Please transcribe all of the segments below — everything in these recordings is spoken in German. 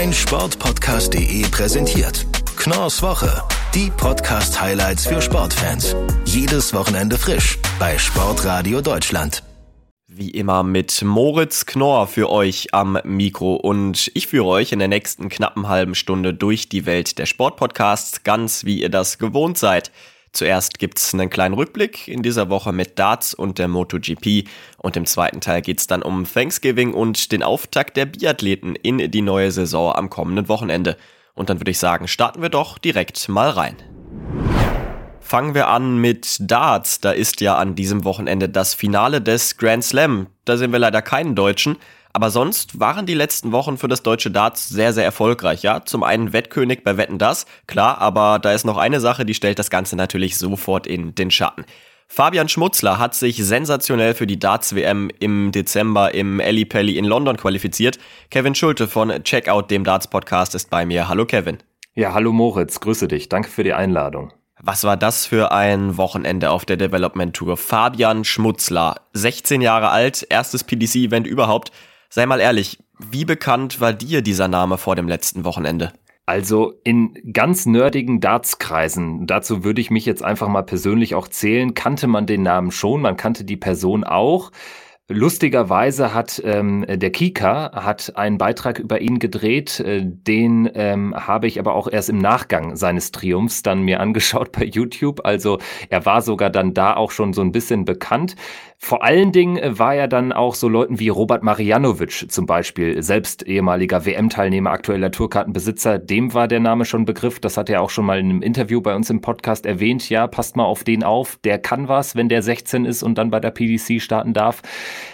mein Sportpodcast.de präsentiert. Knorrs Woche. Die Podcast-Highlights für Sportfans. Jedes Wochenende frisch bei Sportradio Deutschland. Wie immer mit Moritz Knorr für euch am Mikro und ich führe euch in der nächsten knappen halben Stunde durch die Welt der Sportpodcasts, ganz wie ihr das gewohnt seid. Zuerst gibt's einen kleinen Rückblick in dieser Woche mit Darts und der MotoGP und im zweiten Teil geht's dann um Thanksgiving und den Auftakt der Biathleten in die neue Saison am kommenden Wochenende. Und dann würde ich sagen, starten wir doch direkt mal rein. Fangen wir an mit Darts. Da ist ja an diesem Wochenende das Finale des Grand Slam. Da sehen wir leider keinen Deutschen. Aber sonst waren die letzten Wochen für das deutsche Darts sehr, sehr erfolgreich. Ja, zum einen Wettkönig bei Wetten das, klar, aber da ist noch eine Sache, die stellt das Ganze natürlich sofort in den Schatten. Fabian Schmutzler hat sich sensationell für die Darts-WM im Dezember im Eli Pelli in London qualifiziert. Kevin Schulte von Checkout, dem Darts-Podcast, ist bei mir. Hallo Kevin. Ja, hallo Moritz, grüße dich. Danke für die Einladung. Was war das für ein Wochenende auf der Development Tour? Fabian Schmutzler, 16 Jahre alt, erstes PDC-Event überhaupt. Sei mal ehrlich, wie bekannt war dir dieser Name vor dem letzten Wochenende? Also in ganz nerdigen Dartskreisen, dazu würde ich mich jetzt einfach mal persönlich auch zählen, kannte man den Namen schon, man kannte die Person auch. Lustigerweise hat ähm, der Kika hat einen Beitrag über ihn gedreht, äh, den ähm, habe ich aber auch erst im Nachgang seines Triumphs dann mir angeschaut bei YouTube. Also er war sogar dann da auch schon so ein bisschen bekannt. Vor allen Dingen äh, war er dann auch so Leuten wie Robert Marianovic zum Beispiel, selbst ehemaliger WM-Teilnehmer, aktueller Tourkartenbesitzer, dem war der Name schon Begriff. Das hat er auch schon mal in einem Interview bei uns im Podcast erwähnt. Ja, passt mal auf den auf. Der kann was, wenn der 16 ist und dann bei der PDC starten darf.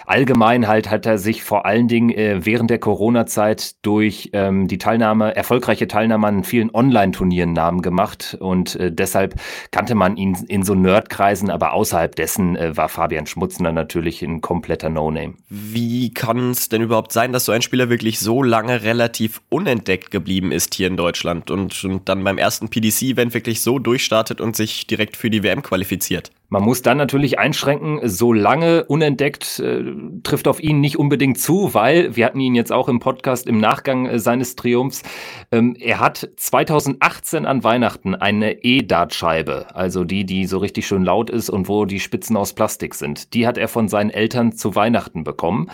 Allgemein halt hat er sich vor allen Dingen äh, während der Corona-Zeit durch ähm, die Teilnahme, erfolgreiche Teilnahme an vielen Online-Turnieren Namen gemacht und äh, deshalb kannte man ihn in so Nerdkreisen, aber außerhalb dessen äh, war Fabian Schmutz Dutzender natürlich ein kompletter No-Name. Wie kann es denn überhaupt sein, dass so ein Spieler wirklich so lange relativ unentdeckt geblieben ist hier in Deutschland und, und dann beim ersten PDC-Event wirklich so durchstartet und sich direkt für die WM qualifiziert? Man muss dann natürlich einschränken, so lange unentdeckt äh, trifft auf ihn nicht unbedingt zu, weil wir hatten ihn jetzt auch im Podcast im Nachgang äh, seines Triumphs. Ähm, er hat 2018 an Weihnachten eine E-Dartscheibe, also die, die so richtig schön laut ist und wo die Spitzen aus Plastik sind. Die hat er von seinen Eltern zu Weihnachten bekommen.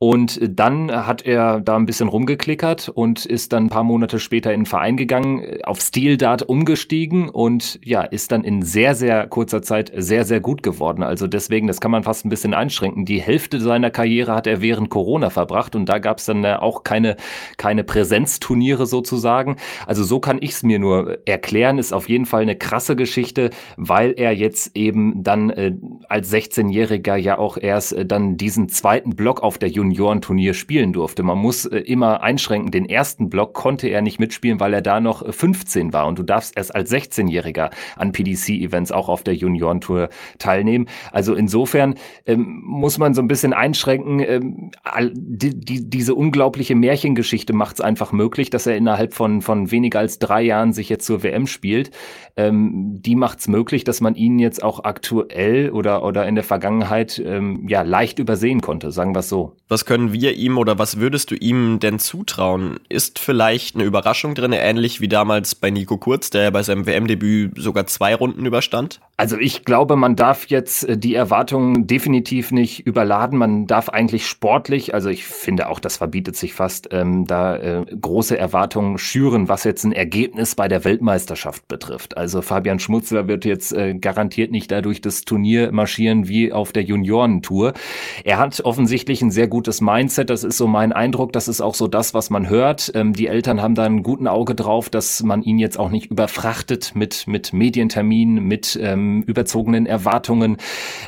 Und dann hat er da ein bisschen rumgeklickert und ist dann ein paar Monate später in den Verein gegangen, auf Steel Dart umgestiegen und ja, ist dann in sehr, sehr kurzer Zeit sehr, sehr gut geworden. Also deswegen, das kann man fast ein bisschen einschränken. Die Hälfte seiner Karriere hat er während Corona verbracht und da gab es dann auch keine, keine Präsenzturniere sozusagen. Also so kann ich es mir nur erklären. Ist auf jeden Fall eine krasse Geschichte, weil er jetzt eben dann äh, als 16-Jähriger ja auch erst äh, dann diesen zweiten Block auf der Uni Juniorenturnier spielen durfte. Man muss äh, immer einschränken, den ersten Block konnte er nicht mitspielen, weil er da noch 15 äh, war und du darfst erst als 16-Jähriger an PDC-Events auch auf der Juniorentour teilnehmen. Also insofern ähm, muss man so ein bisschen einschränken. Ähm, die, die, diese unglaubliche Märchengeschichte macht es einfach möglich, dass er innerhalb von, von weniger als drei Jahren sich jetzt zur WM spielt. Ähm, die macht es möglich, dass man ihn jetzt auch aktuell oder, oder in der Vergangenheit ähm, ja leicht übersehen konnte, sagen wir es so. Was was können wir ihm oder was würdest du ihm denn zutrauen? Ist vielleicht eine Überraschung drin, ähnlich wie damals bei Nico Kurz, der bei seinem WM-Debüt sogar zwei Runden überstand? Also ich glaube, man darf jetzt äh, die Erwartungen definitiv nicht überladen. Man darf eigentlich sportlich, also ich finde auch, das verbietet sich fast, ähm, da äh, große Erwartungen schüren, was jetzt ein Ergebnis bei der Weltmeisterschaft betrifft. Also Fabian Schmutzler wird jetzt äh, garantiert nicht dadurch das Turnier marschieren wie auf der Juniorentour. Er hat offensichtlich ein sehr gutes Mindset. Das ist so mein Eindruck. Das ist auch so das, was man hört. Ähm, die Eltern haben da ein guten Auge drauf, dass man ihn jetzt auch nicht überfrachtet mit, mit Medienterminen, mit ähm, überzogenen Erwartungen.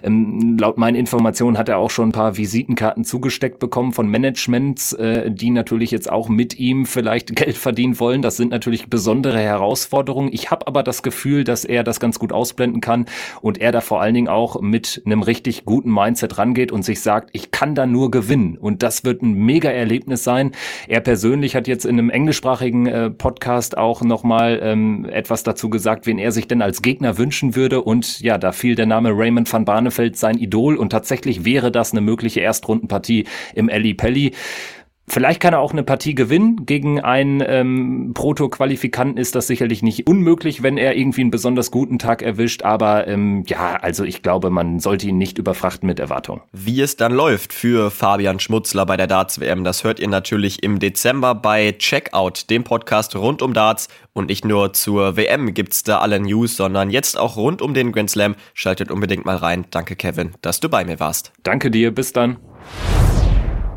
Ähm, laut meinen Informationen hat er auch schon ein paar Visitenkarten zugesteckt bekommen von Managements, äh, die natürlich jetzt auch mit ihm vielleicht Geld verdienen wollen. Das sind natürlich besondere Herausforderungen. Ich habe aber das Gefühl, dass er das ganz gut ausblenden kann und er da vor allen Dingen auch mit einem richtig guten Mindset rangeht und sich sagt, ich kann da nur gewinnen. Und das wird ein mega Erlebnis sein. Er persönlich hat jetzt in einem englischsprachigen äh, Podcast auch nochmal ähm, etwas dazu gesagt, wen er sich denn als Gegner wünschen würde. Und ja, da fiel der Name Raymond van Barneveld sein Idol. Und tatsächlich wäre das eine mögliche Erstrundenpartie im Ali Pelli Vielleicht kann er auch eine Partie gewinnen. Gegen einen ähm, Proto-Qualifikanten ist das sicherlich nicht unmöglich, wenn er irgendwie einen besonders guten Tag erwischt. Aber ähm, ja, also ich glaube, man sollte ihn nicht überfrachten mit Erwartungen. Wie es dann läuft für Fabian Schmutzler bei der Darts-WM, das hört ihr natürlich im Dezember bei Checkout, dem Podcast rund um Darts. Und nicht nur zur WM gibt's da alle News, sondern jetzt auch rund um den Grand Slam. Schaltet unbedingt mal rein. Danke, Kevin, dass du bei mir warst. Danke dir, bis dann.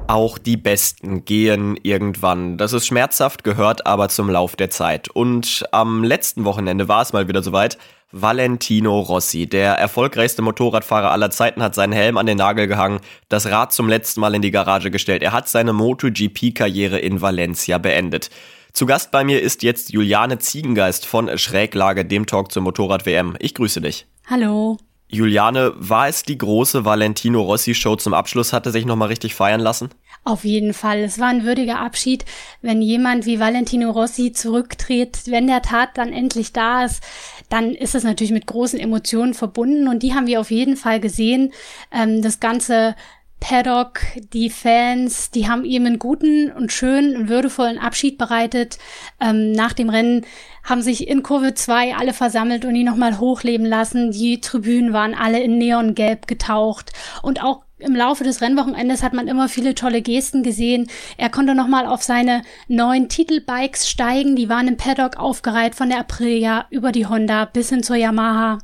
Auch die Besten gehen irgendwann. Das ist schmerzhaft, gehört aber zum Lauf der Zeit. Und am letzten Wochenende war es mal wieder soweit. Valentino Rossi, der erfolgreichste Motorradfahrer aller Zeiten, hat seinen Helm an den Nagel gehangen, das Rad zum letzten Mal in die Garage gestellt. Er hat seine MotoGP-Karriere in Valencia beendet. Zu Gast bei mir ist jetzt Juliane Ziegengeist von Schräglage, dem Talk zur Motorrad-WM. Ich grüße dich. Hallo. Juliane, war es die große Valentino Rossi Show zum Abschluss? Hat er sich nochmal richtig feiern lassen? Auf jeden Fall. Es war ein würdiger Abschied, wenn jemand wie Valentino Rossi zurücktritt, wenn der Tat dann endlich da ist, dann ist es natürlich mit großen Emotionen verbunden und die haben wir auf jeden Fall gesehen. Ähm, das ganze Paddock, die Fans, die haben ihm einen guten und schönen und würdevollen Abschied bereitet. Ähm, nach dem Rennen haben sich in Kurve 2 alle versammelt und ihn nochmal hochleben lassen. Die Tribünen waren alle in Neongelb getaucht und auch im Laufe des Rennwochenendes hat man immer viele tolle Gesten gesehen. Er konnte nochmal auf seine neuen Titelbikes steigen. Die waren im Paddock aufgereiht von der Aprilia über die Honda bis hin zur Yamaha.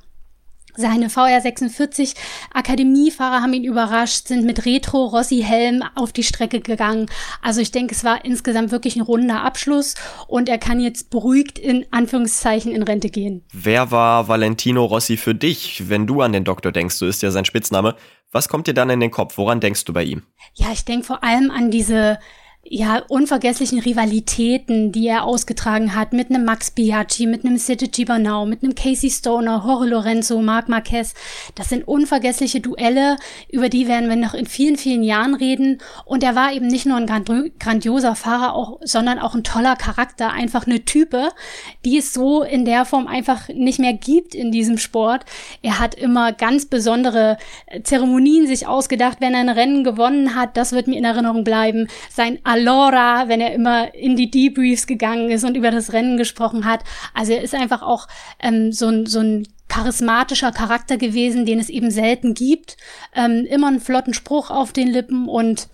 Seine VR 46 Akademiefahrer haben ihn überrascht, sind mit Retro Rossi Helm auf die Strecke gegangen. Also ich denke, es war insgesamt wirklich ein runder Abschluss und er kann jetzt beruhigt in Anführungszeichen in Rente gehen. Wer war Valentino Rossi für dich, wenn du an den Doktor denkst? So ist ja sein Spitzname. Was kommt dir dann in den Kopf? Woran denkst du bei ihm? Ja, ich denke vor allem an diese ja, unvergesslichen Rivalitäten, die er ausgetragen hat mit einem Max Biaggi, mit einem Sete Gibernau, mit einem Casey Stoner, Jorge Lorenzo, Marc Marquez. Das sind unvergessliche Duelle, über die werden wir noch in vielen, vielen Jahren reden. Und er war eben nicht nur ein grandioser Fahrer, auch, sondern auch ein toller Charakter, einfach eine Type, die es so in der Form einfach nicht mehr gibt in diesem Sport. Er hat immer ganz besondere äh, Zeremonien sich ausgedacht, wenn er ein Rennen gewonnen hat. Das wird mir in Erinnerung bleiben. Sein Allora, wenn er immer in die Debriefs gegangen ist und über das Rennen gesprochen hat. Also er ist einfach auch ähm, so, ein so ein charismatischer Charakter gewesen, den es eben selten gibt. Ähm, immer einen flotten Spruch auf den Lippen und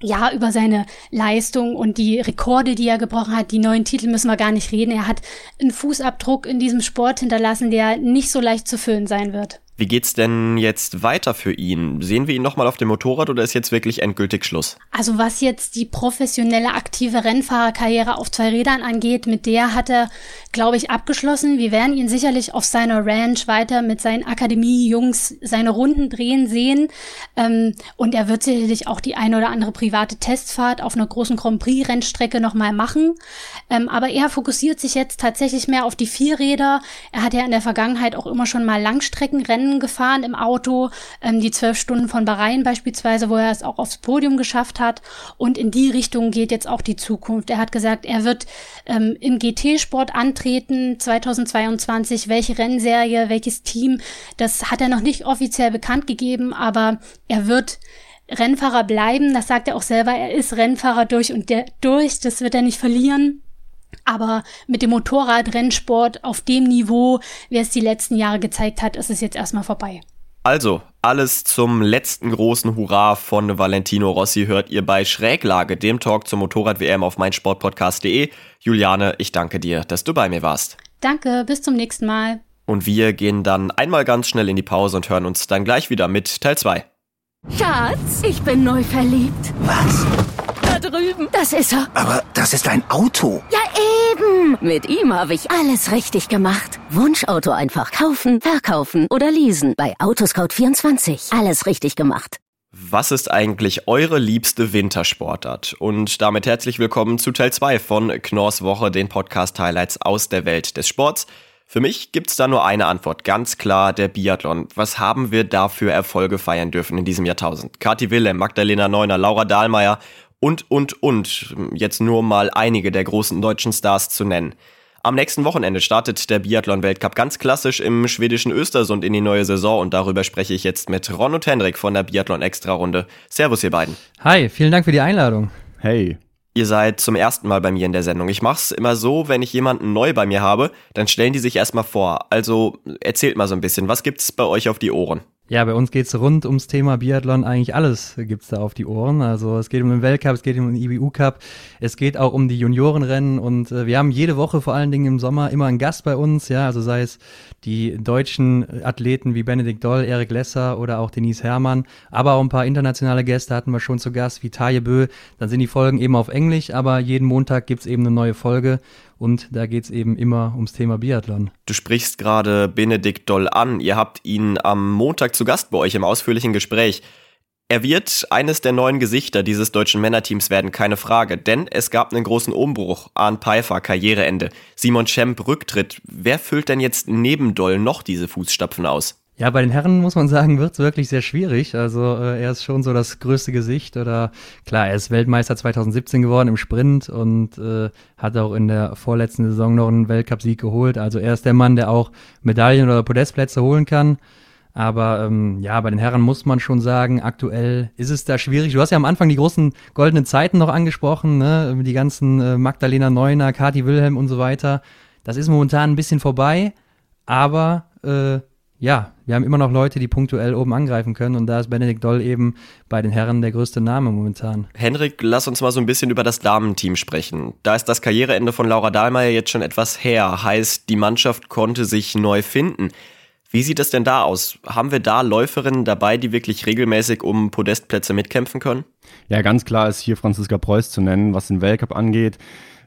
ja, über seine Leistung und die Rekorde, die er gebrochen hat, die neuen Titel müssen wir gar nicht reden. Er hat einen Fußabdruck in diesem Sport hinterlassen, der nicht so leicht zu füllen sein wird. Wie geht's denn jetzt weiter für ihn? Sehen wir ihn nochmal auf dem Motorrad oder ist jetzt wirklich endgültig Schluss? Also was jetzt die professionelle aktive Rennfahrerkarriere auf zwei Rädern angeht, mit der hat er, glaube ich, abgeschlossen. Wir werden ihn sicherlich auf seiner Ranch weiter mit seinen Akademie-Jungs seine Runden drehen sehen. Ähm, und er wird sicherlich auch die eine oder andere private Testfahrt auf einer großen Grand Prix-Rennstrecke nochmal machen. Ähm, aber er fokussiert sich jetzt tatsächlich mehr auf die Vierräder. Er hat ja in der Vergangenheit auch immer schon mal Langstreckenrennen Rennen gefahren im Auto, ähm, die zwölf Stunden von Bahrain beispielsweise, wo er es auch aufs Podium geschafft hat. Und in die Richtung geht jetzt auch die Zukunft. Er hat gesagt, er wird ähm, im GT-Sport antreten 2022. Welche Rennserie, welches Team, das hat er noch nicht offiziell bekannt gegeben, aber er wird Rennfahrer bleiben. Das sagt er auch selber. Er ist Rennfahrer durch und durch. Das wird er nicht verlieren. Aber mit dem Motorradrennsport auf dem Niveau, wie es die letzten Jahre gezeigt hat, ist es jetzt erstmal vorbei. Also, alles zum letzten großen Hurra von Valentino Rossi hört ihr bei Schräglage, dem Talk zur Motorrad-WM auf meinsportpodcast.de. Juliane, ich danke dir, dass du bei mir warst. Danke, bis zum nächsten Mal. Und wir gehen dann einmal ganz schnell in die Pause und hören uns dann gleich wieder mit Teil 2. Schatz, ich bin neu verliebt. Was? Da drüben. Das ist er. Aber das ist ein Auto. Ja, eben. Mit ihm habe ich alles richtig gemacht. Wunschauto einfach kaufen, verkaufen oder leasen. Bei Autoscout24. Alles richtig gemacht. Was ist eigentlich eure liebste Wintersportart? Und damit herzlich willkommen zu Teil 2 von Knorrs Woche, den Podcast-Highlights aus der Welt des Sports. Für mich gibt's da nur eine Antwort, ganz klar der Biathlon. Was haben wir da für Erfolge feiern dürfen in diesem Jahrtausend? Kathi Willem, Magdalena Neuner, Laura Dahlmeier und, und, und. Jetzt nur mal einige der großen deutschen Stars zu nennen. Am nächsten Wochenende startet der Biathlon-Weltcup ganz klassisch im schwedischen Östersund in die neue Saison und darüber spreche ich jetzt mit Ron und Hendrik von der Biathlon-Extra-Runde. Servus, ihr beiden. Hi, vielen Dank für die Einladung. Hey. Ihr seid zum ersten Mal bei mir in der Sendung. Ich mach's immer so, wenn ich jemanden neu bei mir habe, dann stellen die sich erstmal vor. Also erzählt mal so ein bisschen, was gibt's bei euch auf die Ohren? Ja, bei uns geht's rund ums Thema Biathlon. Eigentlich alles gibt's da auf die Ohren. Also es geht um den Weltcup, es geht um den IBU Cup, es geht auch um die Juniorenrennen und äh, wir haben jede Woche, vor allen Dingen im Sommer, immer einen Gast bei uns. Ja, also sei es die deutschen Athleten wie Benedikt Doll, Erik Lesser oder auch Denise Herrmann, aber auch ein paar internationale Gäste hatten wir schon zu Gast, wie Taje Bö. Dann sind die Folgen eben auf Englisch, aber jeden Montag gibt's eben eine neue Folge und da geht's eben immer ums Thema Biathlon. Du sprichst gerade Benedikt Doll an. Ihr habt ihn am Montag zu Gast bei euch im ausführlichen Gespräch. Er wird eines der neuen Gesichter dieses deutschen Männerteams werden, keine Frage. Denn es gab einen großen Umbruch. Arne Pfeiffer, Karriereende. Simon Schemp, Rücktritt. Wer füllt denn jetzt neben Doll noch diese Fußstapfen aus? Ja, bei den Herren muss man sagen, wird's wirklich sehr schwierig. Also äh, er ist schon so das größte Gesicht oder klar, er ist Weltmeister 2017 geworden im Sprint und äh, hat auch in der vorletzten Saison noch einen Weltcupsieg geholt. Also er ist der Mann, der auch Medaillen oder Podestplätze holen kann. Aber ähm, ja, bei den Herren muss man schon sagen, aktuell ist es da schwierig. Du hast ja am Anfang die großen goldenen Zeiten noch angesprochen, ne? die ganzen äh, Magdalena Neuner, Kati Wilhelm und so weiter. Das ist momentan ein bisschen vorbei, aber äh, ja, wir haben immer noch Leute, die punktuell oben angreifen können und da ist Benedikt Doll eben bei den Herren der größte Name momentan. Henrik, lass uns mal so ein bisschen über das Damenteam sprechen. Da ist das Karriereende von Laura Dahlmeier jetzt schon etwas her, heißt, die Mannschaft konnte sich neu finden. Wie sieht es denn da aus? Haben wir da Läuferinnen dabei, die wirklich regelmäßig um Podestplätze mitkämpfen können? Ja, ganz klar ist hier Franziska Preuß zu nennen, was den Weltcup angeht.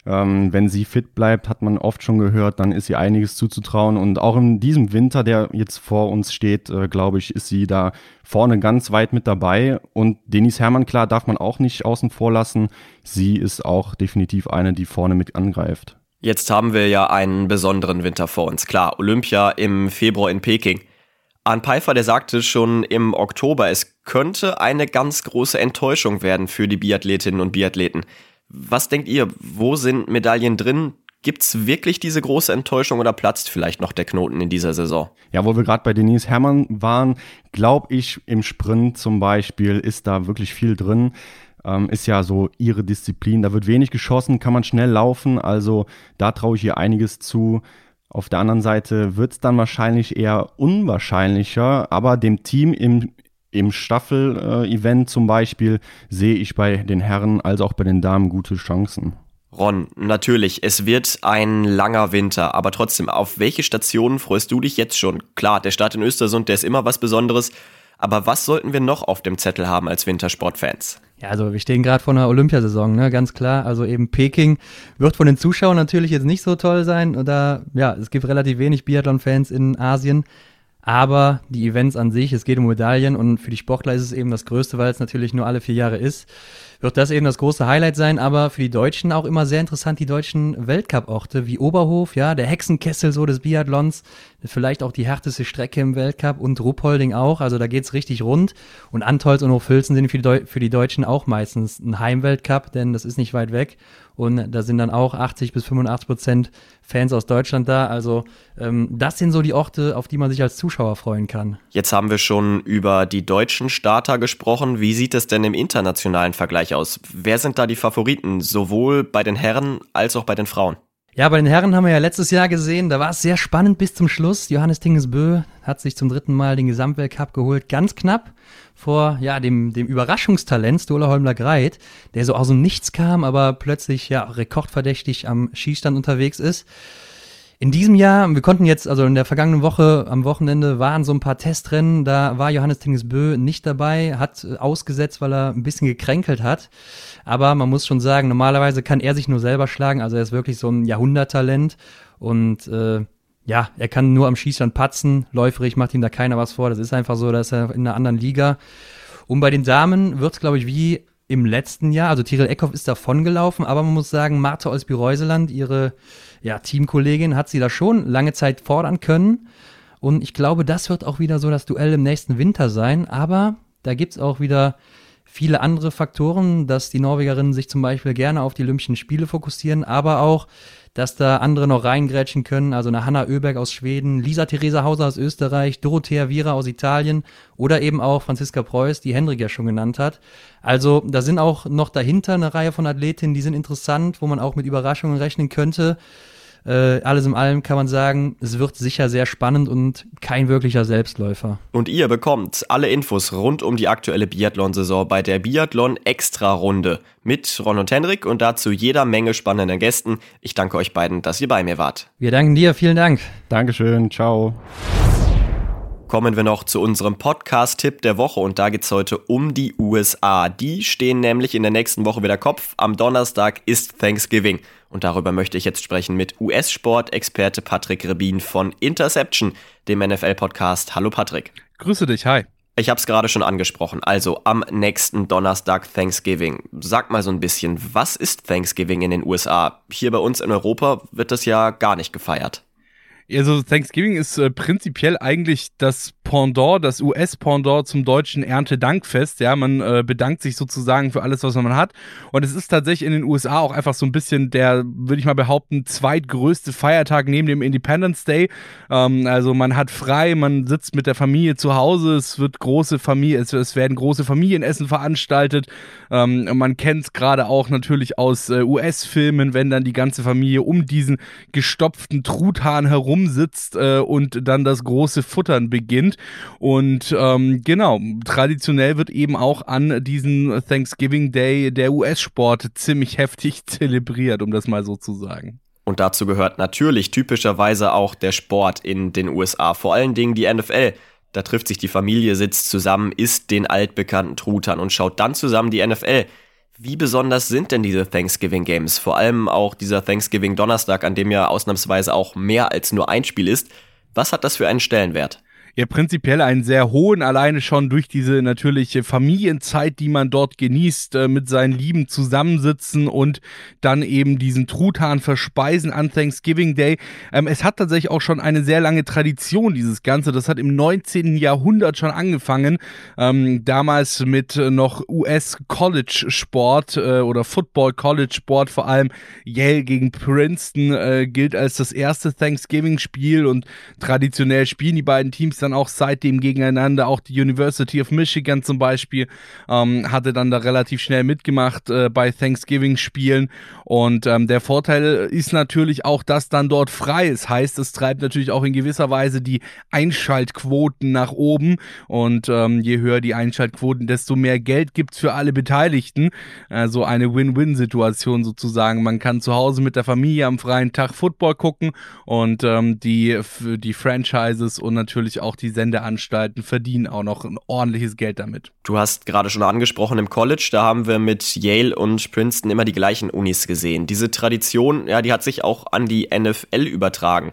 Ähm, wenn sie fit bleibt, hat man oft schon gehört, dann ist sie einiges zuzutrauen. Und auch in diesem Winter, der jetzt vor uns steht, äh, glaube ich, ist sie da vorne ganz weit mit dabei. Und Denise Herrmann, klar, darf man auch nicht außen vor lassen. Sie ist auch definitiv eine, die vorne mit angreift. Jetzt haben wir ja einen besonderen Winter vor uns. Klar, Olympia im Februar in Peking. Arne Pfeiffer, der sagte schon im Oktober, es könnte eine ganz große Enttäuschung werden für die Biathletinnen und Biathleten. Was denkt ihr, wo sind Medaillen drin? Gibt es wirklich diese große Enttäuschung oder platzt vielleicht noch der Knoten in dieser Saison? Ja, wo wir gerade bei Denise Herrmann waren, glaube ich, im Sprint zum Beispiel ist da wirklich viel drin. Ähm, ist ja so ihre Disziplin. Da wird wenig geschossen, kann man schnell laufen. Also da traue ich ihr einiges zu. Auf der anderen Seite wird es dann wahrscheinlich eher unwahrscheinlicher, aber dem Team im im Staffel-Event zum Beispiel sehe ich bei den Herren als auch bei den Damen gute Chancen. Ron, natürlich, es wird ein langer Winter, aber trotzdem, auf welche Stationen freust du dich jetzt schon? Klar, der Start in Östersund, der ist immer was Besonderes, aber was sollten wir noch auf dem Zettel haben als Wintersportfans? Ja, also wir stehen gerade vor einer Olympiasaison, ne, ganz klar. Also eben Peking wird von den Zuschauern natürlich jetzt nicht so toll sein. Oder ja, es gibt relativ wenig Biathlon-Fans in Asien. Aber die Events an sich, es geht um Medaillen und für die Sportler ist es eben das Größte, weil es natürlich nur alle vier Jahre ist wird das eben das große Highlight sein, aber für die Deutschen auch immer sehr interessant, die deutschen Weltcup-Orte wie Oberhof, ja, der Hexenkessel so des Biathlons, vielleicht auch die härteste Strecke im Weltcup und Ruppolding auch, also da geht's richtig rund. Und Antolz und Hochfilzen sind für die, für die Deutschen auch meistens ein Heimweltcup, denn das ist nicht weit weg. Und da sind dann auch 80 bis 85 Prozent Fans aus Deutschland da, also ähm, das sind so die Orte, auf die man sich als Zuschauer freuen kann. Jetzt haben wir schon über die deutschen Starter gesprochen, wie sieht es denn im internationalen Vergleich gleich aus. Wer sind da die Favoriten, sowohl bei den Herren als auch bei den Frauen? Ja, bei den Herren haben wir ja letztes Jahr gesehen, da war es sehr spannend bis zum Schluss. Johannes Tingesbö hat sich zum dritten Mal den Gesamtweltcup geholt, ganz knapp vor ja, dem, dem Überraschungstalent Stola Holmler Greit, der so aus dem Nichts kam, aber plötzlich ja rekordverdächtig am Schießstand unterwegs ist. In diesem Jahr, wir konnten jetzt, also in der vergangenen Woche, am Wochenende waren so ein paar Testrennen, da war Johannes Tingesbö nicht dabei, hat ausgesetzt, weil er ein bisschen gekränkelt hat. Aber man muss schon sagen, normalerweise kann er sich nur selber schlagen, also er ist wirklich so ein Jahrhunderttalent. Und äh, ja, er kann nur am Schießstand patzen, läuferig macht ihm da keiner was vor, das ist einfach so, dass er in einer anderen Liga. Und bei den Damen wird es, glaube ich, wie im letzten Jahr, also Tiril Eckhoff ist davon gelaufen, aber man muss sagen, Martha Olsby-Reuseland, ihre ja, Teamkollegin hat sie da schon lange Zeit fordern können. Und ich glaube, das wird auch wieder so das Duell im nächsten Winter sein. Aber da gibt es auch wieder viele andere Faktoren, dass die Norwegerinnen sich zum Beispiel gerne auf die Olympischen Spiele fokussieren, aber auch, dass da andere noch reingrätschen können, also eine Hanna Oeberg aus Schweden, Lisa Theresa Hauser aus Österreich, Dorothea Viera aus Italien oder eben auch Franziska Preuß, die Hendrik ja schon genannt hat. Also da sind auch noch dahinter eine Reihe von Athletinnen, die sind interessant, wo man auch mit Überraschungen rechnen könnte. Äh, alles in allem kann man sagen, es wird sicher sehr spannend und kein wirklicher Selbstläufer. Und ihr bekommt alle Infos rund um die aktuelle Biathlon-Saison bei der Biathlon-Extra-Runde mit Ron und Henrik und dazu jeder Menge spannender Gästen. Ich danke euch beiden, dass ihr bei mir wart. Wir danken dir, vielen Dank. Dankeschön, ciao. Kommen wir noch zu unserem Podcast-Tipp der Woche und da geht es heute um die USA. Die stehen nämlich in der nächsten Woche wieder Kopf. Am Donnerstag ist Thanksgiving. Und darüber möchte ich jetzt sprechen mit US-Sport-Experte Patrick Rebin von Interception, dem NFL-Podcast. Hallo Patrick. Grüße dich, hi. Ich habe es gerade schon angesprochen. Also am nächsten Donnerstag Thanksgiving. Sag mal so ein bisschen, was ist Thanksgiving in den USA? Hier bei uns in Europa wird das ja gar nicht gefeiert. Also Thanksgiving ist äh, prinzipiell eigentlich das Pendant, das US-Pendant zum deutschen Erntedankfest. Ja, man äh, bedankt sich sozusagen für alles, was man hat. Und es ist tatsächlich in den USA auch einfach so ein bisschen der, würde ich mal behaupten, zweitgrößte Feiertag neben dem Independence Day. Ähm, also man hat frei, man sitzt mit der Familie zu Hause, es wird große Familie, es, es werden große Familienessen veranstaltet. Ähm, man kennt es gerade auch natürlich aus äh, US-Filmen, wenn dann die ganze Familie um diesen gestopften Truthahn herum rumsitzt äh, und dann das große Futtern beginnt. Und ähm, genau, traditionell wird eben auch an diesem Thanksgiving Day der US-Sport ziemlich heftig zelebriert, um das mal so zu sagen. Und dazu gehört natürlich typischerweise auch der Sport in den USA, vor allen Dingen die NFL. Da trifft sich die Familie, sitzt zusammen, isst den altbekannten Truthahn und schaut dann zusammen die NFL. Wie besonders sind denn diese Thanksgiving Games? Vor allem auch dieser Thanksgiving Donnerstag, an dem ja ausnahmsweise auch mehr als nur ein Spiel ist. Was hat das für einen Stellenwert? Ja prinzipiell einen sehr hohen, alleine schon durch diese natürliche Familienzeit, die man dort genießt, äh, mit seinen Lieben zusammensitzen und dann eben diesen Truthahn verspeisen an Thanksgiving Day. Ähm, es hat tatsächlich auch schon eine sehr lange Tradition, dieses Ganze. Das hat im 19. Jahrhundert schon angefangen. Ähm, damals mit äh, noch US-College-Sport äh, oder Football-College-Sport, vor allem Yale gegen Princeton, äh, gilt als das erste Thanksgiving-Spiel und traditionell spielen die beiden Teams dann auch seitdem gegeneinander. Auch die University of Michigan zum Beispiel ähm, hatte dann da relativ schnell mitgemacht äh, bei Thanksgiving-Spielen. Und ähm, der Vorteil ist natürlich auch, dass dann dort frei ist. Heißt, es treibt natürlich auch in gewisser Weise die Einschaltquoten nach oben. Und ähm, je höher die Einschaltquoten, desto mehr Geld gibt es für alle Beteiligten. Also eine Win-Win-Situation sozusagen. Man kann zu Hause mit der Familie am freien Tag Football gucken und ähm, die, die Franchises und natürlich auch die Sendeanstalten verdienen auch noch ein ordentliches Geld damit. Du hast gerade schon angesprochen im College, da haben wir mit Yale und Princeton immer die gleichen Unis gesehen. Diese Tradition, ja, die hat sich auch an die NFL übertragen.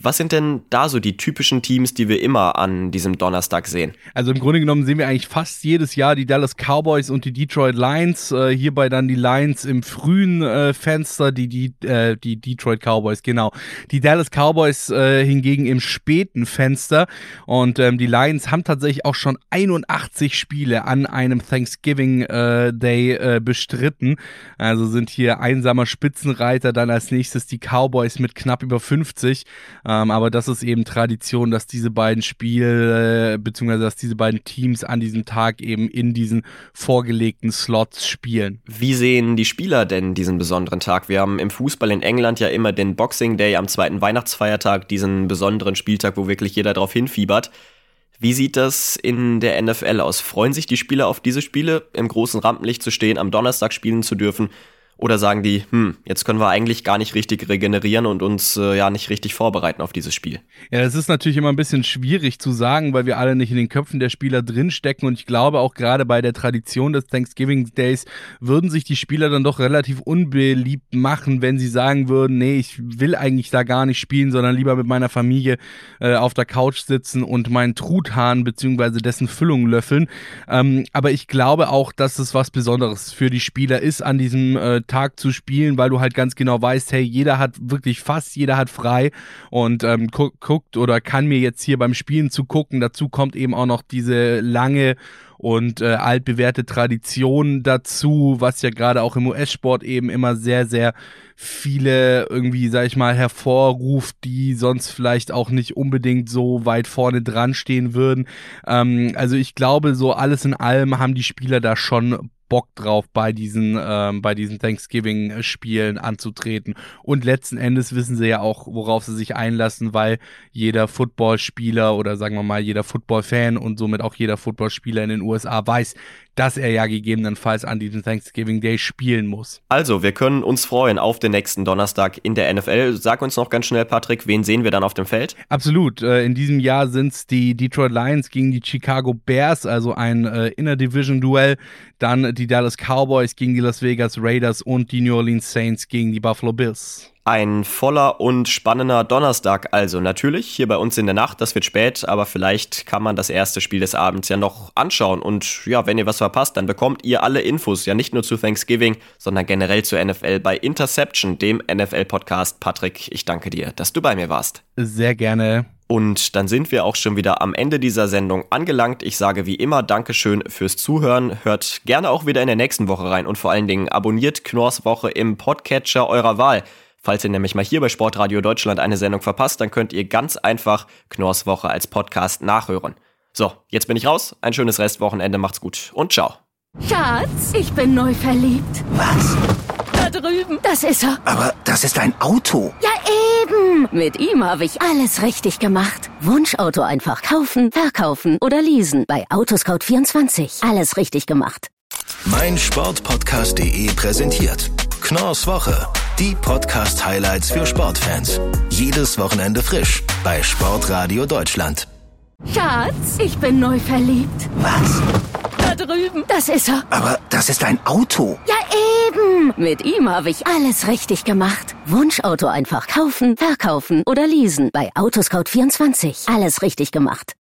Was sind denn da so die typischen Teams, die wir immer an diesem Donnerstag sehen? Also im Grunde genommen sehen wir eigentlich fast jedes Jahr die Dallas Cowboys und die Detroit Lions. Äh, hierbei dann die Lions im frühen äh, Fenster, die, die, äh, die Detroit Cowboys, genau. Die Dallas Cowboys äh, hingegen im späten Fenster. Und ähm, die Lions haben tatsächlich auch schon 81 Spiele an einem Thanksgiving äh, Day äh, bestritten. Also sind hier einsamer Spitzenreiter. Dann als nächstes die Cowboys mit knapp über 50. Ähm, aber das ist eben Tradition, dass diese beiden Spiele, äh, beziehungsweise dass diese beiden Teams an diesem Tag eben in diesen vorgelegten Slots spielen. Wie sehen die Spieler denn diesen besonderen Tag? Wir haben im Fußball in England ja immer den Boxing Day am zweiten Weihnachtsfeiertag, diesen besonderen Spieltag, wo wirklich jeder drauf hinfiebert. Wie sieht das in der NFL aus? Freuen sich die Spieler auf diese Spiele, im großen Rampenlicht zu stehen, am Donnerstag spielen zu dürfen? Oder sagen die, hm, jetzt können wir eigentlich gar nicht richtig regenerieren und uns äh, ja nicht richtig vorbereiten auf dieses Spiel? Ja, das ist natürlich immer ein bisschen schwierig zu sagen, weil wir alle nicht in den Köpfen der Spieler drinstecken. Und ich glaube auch gerade bei der Tradition des Thanksgiving Days würden sich die Spieler dann doch relativ unbeliebt machen, wenn sie sagen würden, nee, ich will eigentlich da gar nicht spielen, sondern lieber mit meiner Familie äh, auf der Couch sitzen und meinen Truthahn bzw. dessen Füllung löffeln. Ähm, aber ich glaube auch, dass es was Besonderes für die Spieler ist an diesem äh, Tag zu spielen, weil du halt ganz genau weißt, hey, jeder hat wirklich fast, jeder hat frei und ähm, gu guckt oder kann mir jetzt hier beim Spielen zu gucken. Dazu kommt eben auch noch diese lange und äh, altbewährte Tradition dazu, was ja gerade auch im US-Sport eben immer sehr, sehr viele irgendwie, sag ich mal, hervorruft, die sonst vielleicht auch nicht unbedingt so weit vorne dran stehen würden. Ähm, also ich glaube, so alles in allem haben die Spieler da schon Bock drauf, bei diesen, ähm, bei diesen Thanksgiving-Spielen anzutreten. Und letzten Endes wissen sie ja auch, worauf sie sich einlassen, weil jeder Footballspieler oder sagen wir mal jeder Football-Fan und somit auch jeder Footballspieler in den USA weiß, dass er ja gegebenenfalls an diesem Thanksgiving Day spielen muss. Also, wir können uns freuen auf den nächsten Donnerstag in der NFL. Sag uns noch ganz schnell, Patrick, wen sehen wir dann auf dem Feld? Absolut. Äh, in diesem Jahr sind es die Detroit Lions gegen die Chicago Bears, also ein äh, Inner Division Duell. Dann die Dallas Cowboys gegen die Las Vegas Raiders und die New Orleans Saints gegen die Buffalo Bills. Ein voller und spannender Donnerstag also. Natürlich hier bei uns in der Nacht, das wird spät, aber vielleicht kann man das erste Spiel des Abends ja noch anschauen. Und ja, wenn ihr was verpasst, dann bekommt ihr alle Infos, ja nicht nur zu Thanksgiving, sondern generell zur NFL bei Interception, dem NFL-Podcast. Patrick, ich danke dir, dass du bei mir warst. Sehr gerne. Und dann sind wir auch schon wieder am Ende dieser Sendung angelangt. Ich sage wie immer Dankeschön fürs Zuhören. Hört gerne auch wieder in der nächsten Woche rein und vor allen Dingen abonniert Knorrs Woche im Podcatcher eurer Wahl. Falls ihr nämlich mal hier bei Sportradio Deutschland eine Sendung verpasst, dann könnt ihr ganz einfach Knorrs Woche als Podcast nachhören. So, jetzt bin ich raus. Ein schönes Restwochenende, macht's gut und ciao. Schatz, ich bin neu verliebt. Was? Da drüben. Das ist er. Aber das ist ein Auto. Ja, eben. Mit ihm habe ich alles richtig gemacht. Wunschauto einfach kaufen, verkaufen oder leasen. Bei Autoscout24. Alles richtig gemacht. Mein Sportpodcast.de präsentiert Knorrs Woche. Die Podcast-Highlights für Sportfans. Jedes Wochenende frisch bei Sportradio Deutschland. Schatz, ich bin neu verliebt. Was? Da drüben. Das ist er. Aber das ist ein Auto. Ja, eben. Mit ihm habe ich alles richtig gemacht. Wunschauto einfach kaufen, verkaufen oder leasen. Bei Autoscout24. Alles richtig gemacht.